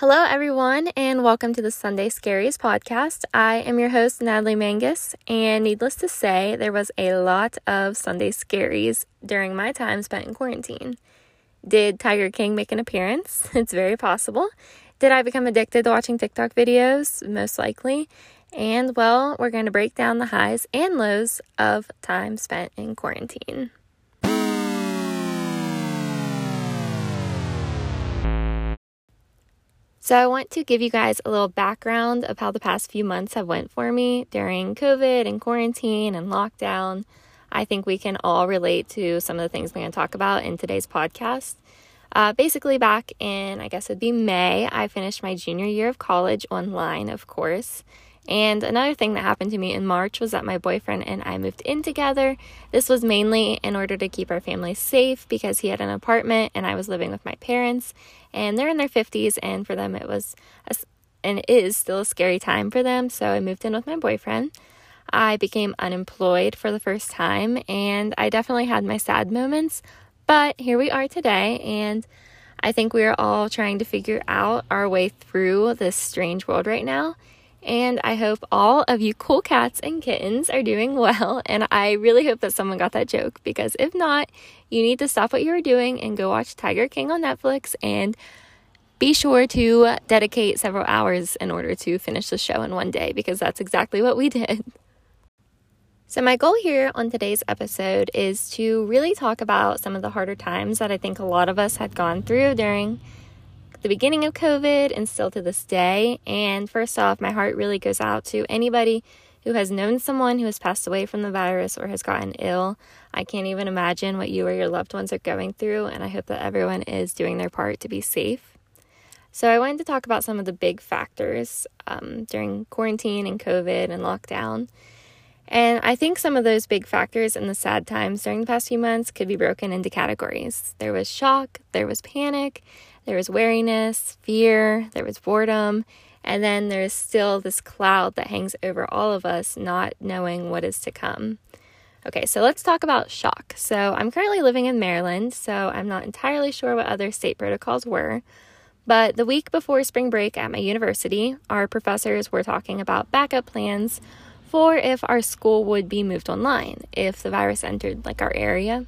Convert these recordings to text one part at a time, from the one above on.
Hello, everyone, and welcome to the Sunday Scaries podcast. I am your host, Natalie Mangus, and needless to say, there was a lot of Sunday Scaries during my time spent in quarantine. Did Tiger King make an appearance? It's very possible. Did I become addicted to watching TikTok videos? Most likely. And well, we're going to break down the highs and lows of time spent in quarantine. So I want to give you guys a little background of how the past few months have went for me during COVID and quarantine and lockdown. I think we can all relate to some of the things we're going to talk about in today's podcast. Uh, basically, back in, I guess it'd be May, I finished my junior year of college online, of course. And another thing that happened to me in March was that my boyfriend and I moved in together. This was mainly in order to keep our family safe because he had an apartment and I was living with my parents. And they're in their 50s, and for them, it was a, and is still a scary time for them. So I moved in with my boyfriend. I became unemployed for the first time, and I definitely had my sad moments. But here we are today, and I think we are all trying to figure out our way through this strange world right now. And I hope all of you cool cats and kittens are doing well. And I really hope that someone got that joke because if not, you need to stop what you are doing and go watch Tiger King on Netflix and be sure to dedicate several hours in order to finish the show in one day because that's exactly what we did. So, my goal here on today's episode is to really talk about some of the harder times that I think a lot of us had gone through during the beginning of COVID and still to this day. And first off, my heart really goes out to anybody who has known someone who has passed away from the virus or has gotten ill. I can't even imagine what you or your loved ones are going through, and I hope that everyone is doing their part to be safe. So, I wanted to talk about some of the big factors um, during quarantine and COVID and lockdown. And I think some of those big factors in the sad times during the past few months could be broken into categories. There was shock, there was panic, there was wariness, fear, there was boredom, and then there's still this cloud that hangs over all of us, not knowing what is to come. Okay, so let's talk about shock. So I'm currently living in Maryland, so I'm not entirely sure what other state protocols were. But the week before spring break at my university, our professors were talking about backup plans for if our school would be moved online if the virus entered like our area.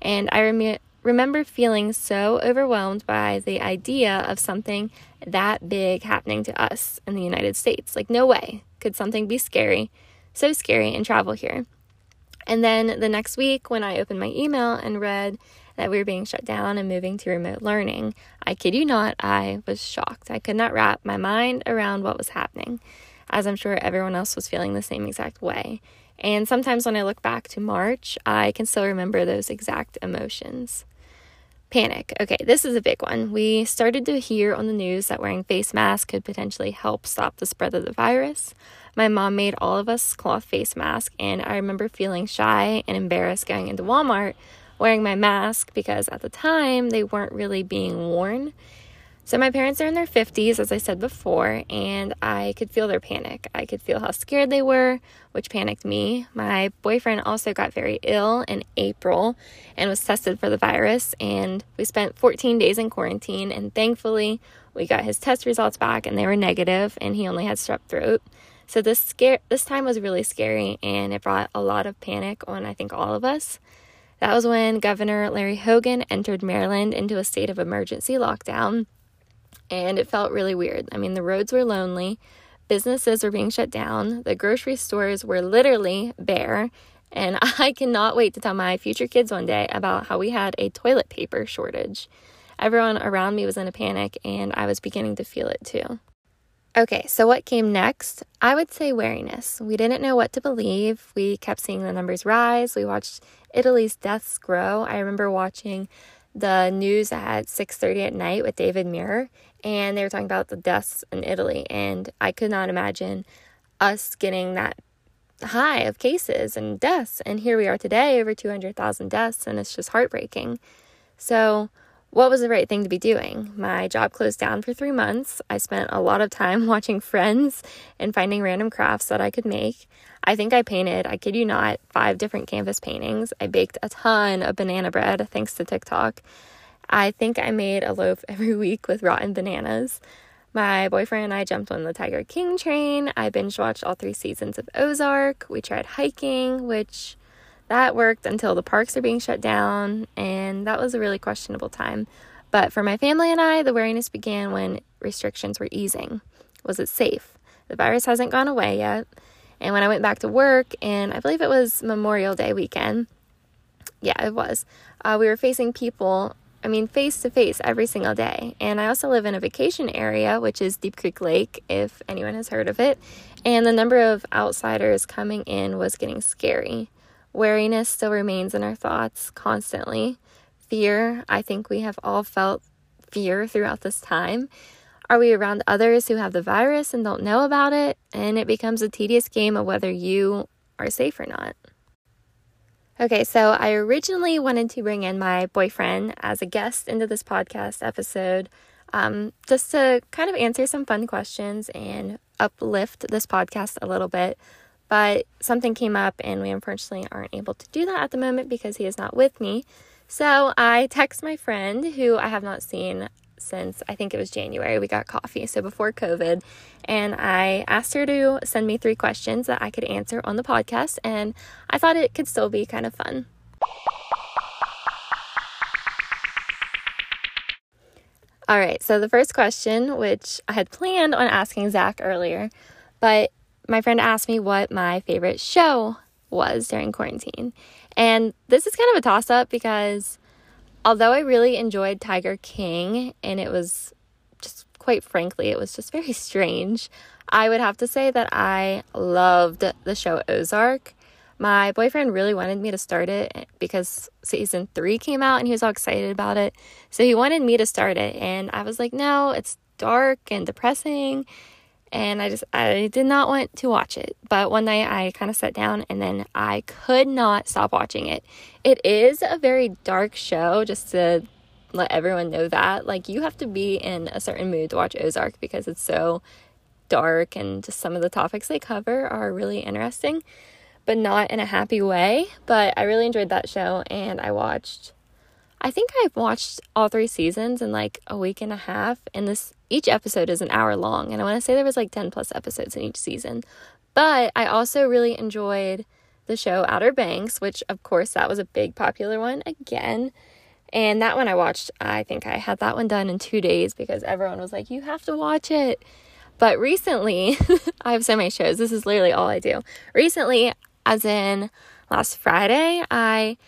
And I rem- remember feeling so overwhelmed by the idea of something that big happening to us in the United States. Like, no way could something be scary, so scary, and travel here. And then the next week, when I opened my email and read that we were being shut down and moving to remote learning, I kid you not, I was shocked. I could not wrap my mind around what was happening, as I'm sure everyone else was feeling the same exact way. And sometimes when I look back to March, I can still remember those exact emotions. Panic. Okay, this is a big one. We started to hear on the news that wearing face masks could potentially help stop the spread of the virus. My mom made all of us cloth face masks, and I remember feeling shy and embarrassed going into Walmart wearing my mask because at the time they weren't really being worn. So, my parents are in their 50s, as I said before, and I could feel their panic. I could feel how scared they were, which panicked me. My boyfriend also got very ill in April and was tested for the virus, and we spent 14 days in quarantine. And thankfully, we got his test results back, and they were negative, and he only had strep throat. So, this, scare- this time was really scary, and it brought a lot of panic on, I think, all of us. That was when Governor Larry Hogan entered Maryland into a state of emergency lockdown and it felt really weird. I mean, the roads were lonely, businesses were being shut down, the grocery stores were literally bare, and I cannot wait to tell my future kids one day about how we had a toilet paper shortage. Everyone around me was in a panic, and I was beginning to feel it too. Okay, so what came next? I would say wariness. We didn't know what to believe. We kept seeing the numbers rise. We watched Italy's deaths grow. I remember watching the news at 6:30 at night with David Muir and they were talking about the deaths in Italy and I could not imagine us getting that high of cases and deaths and here we are today over 200,000 deaths and it's just heartbreaking. So what was the right thing to be doing? My job closed down for 3 months. I spent a lot of time watching friends and finding random crafts that I could make. I think I painted, I kid you not, five different canvas paintings. I baked a ton of banana bread thanks to TikTok. I think I made a loaf every week with rotten bananas. My boyfriend and I jumped on the Tiger King train. I binge watched all three seasons of Ozark. We tried hiking, which that worked until the parks are being shut down, and that was a really questionable time. But for my family and I, the wariness began when restrictions were easing. Was it safe? The virus hasn't gone away yet. And when I went back to work, and I believe it was Memorial Day weekend, yeah, it was, uh, we were facing people, I mean, face to face every single day. And I also live in a vacation area, which is Deep Creek Lake, if anyone has heard of it. And the number of outsiders coming in was getting scary. Wariness still remains in our thoughts constantly. Fear, I think we have all felt fear throughout this time. Are we around others who have the virus and don't know about it? And it becomes a tedious game of whether you are safe or not. Okay, so I originally wanted to bring in my boyfriend as a guest into this podcast episode um, just to kind of answer some fun questions and uplift this podcast a little bit. But something came up, and we unfortunately aren't able to do that at the moment because he is not with me. So I text my friend who I have not seen since I think it was January. We got coffee, so before COVID. And I asked her to send me three questions that I could answer on the podcast. And I thought it could still be kind of fun. All right, so the first question, which I had planned on asking Zach earlier, but my friend asked me what my favorite show was during quarantine. And this is kind of a toss up because although I really enjoyed Tiger King and it was just quite frankly, it was just very strange, I would have to say that I loved the show Ozark. My boyfriend really wanted me to start it because season three came out and he was all excited about it. So he wanted me to start it. And I was like, no, it's dark and depressing and I just I did not want to watch it. But one night I kind of sat down and then I could not stop watching it. It is a very dark show just to let everyone know that like you have to be in a certain mood to watch Ozark because it's so dark and just some of the topics they cover are really interesting, but not in a happy way. But I really enjoyed that show and I watched I think I've watched all three seasons in like a week and a half, and this each episode is an hour long. And I want to say there was like 10 plus episodes in each season. But I also really enjoyed the show Outer Banks, which of course that was a big popular one again. And that one I watched, I think I had that one done in two days because everyone was like, you have to watch it. But recently, I have so many shows. This is literally all I do. Recently, as in last Friday, I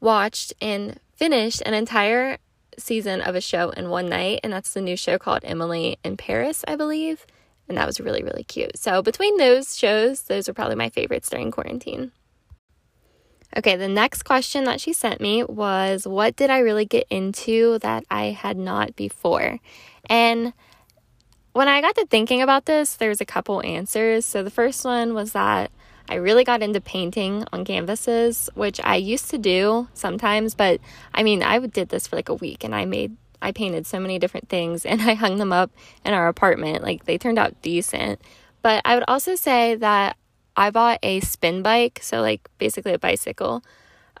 watched and finished an entire season of a show in one night, and that's the new show called Emily in Paris, I believe. And that was really, really cute. So, between those shows, those were probably my favorites during quarantine. Okay, the next question that she sent me was What did I really get into that I had not before? And when I got to thinking about this, there's a couple answers. So, the first one was that I really got into painting on canvases, which I used to do sometimes, but I mean, I did this for like a week and I made I painted so many different things and I hung them up in our apartment. Like they turned out decent. But I would also say that I bought a spin bike, so like basically a bicycle.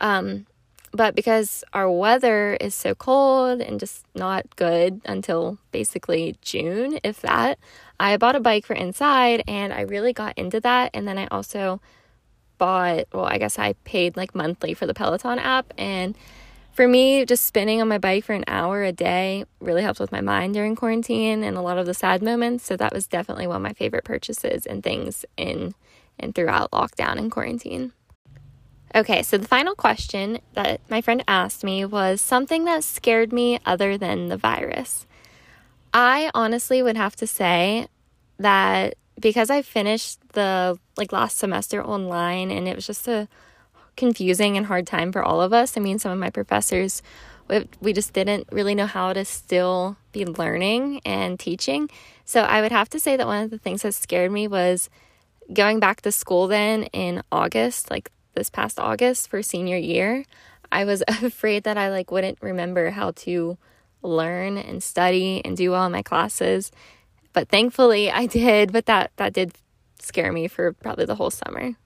Um, but because our weather is so cold and just not good until basically June, if that, I bought a bike for inside and I really got into that. And then I also bought, well, I guess I paid like monthly for the Peloton app. And for me, just spinning on my bike for an hour a day really helps with my mind during quarantine and a lot of the sad moments. So that was definitely one of my favorite purchases and things in and throughout lockdown and quarantine. Okay, so the final question that my friend asked me was something that scared me other than the virus. I honestly would have to say that because I finished the like last semester online and it was just a confusing and hard time for all of us. I mean, some of my professors we just didn't really know how to still be learning and teaching. So I would have to say that one of the things that scared me was going back to school then in August, like this past August for senior year, I was afraid that I like wouldn't remember how to learn and study and do well in my classes. But thankfully I did, but that that did scare me for probably the whole summer.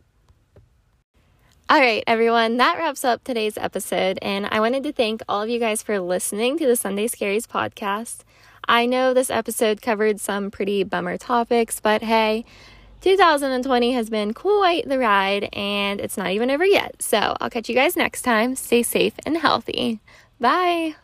All right, everyone, that wraps up today's episode. And I wanted to thank all of you guys for listening to the Sunday Scaries podcast. I know this episode covered some pretty bummer topics, but hey, 2020 has been quite the ride and it's not even over yet. So I'll catch you guys next time. Stay safe and healthy. Bye.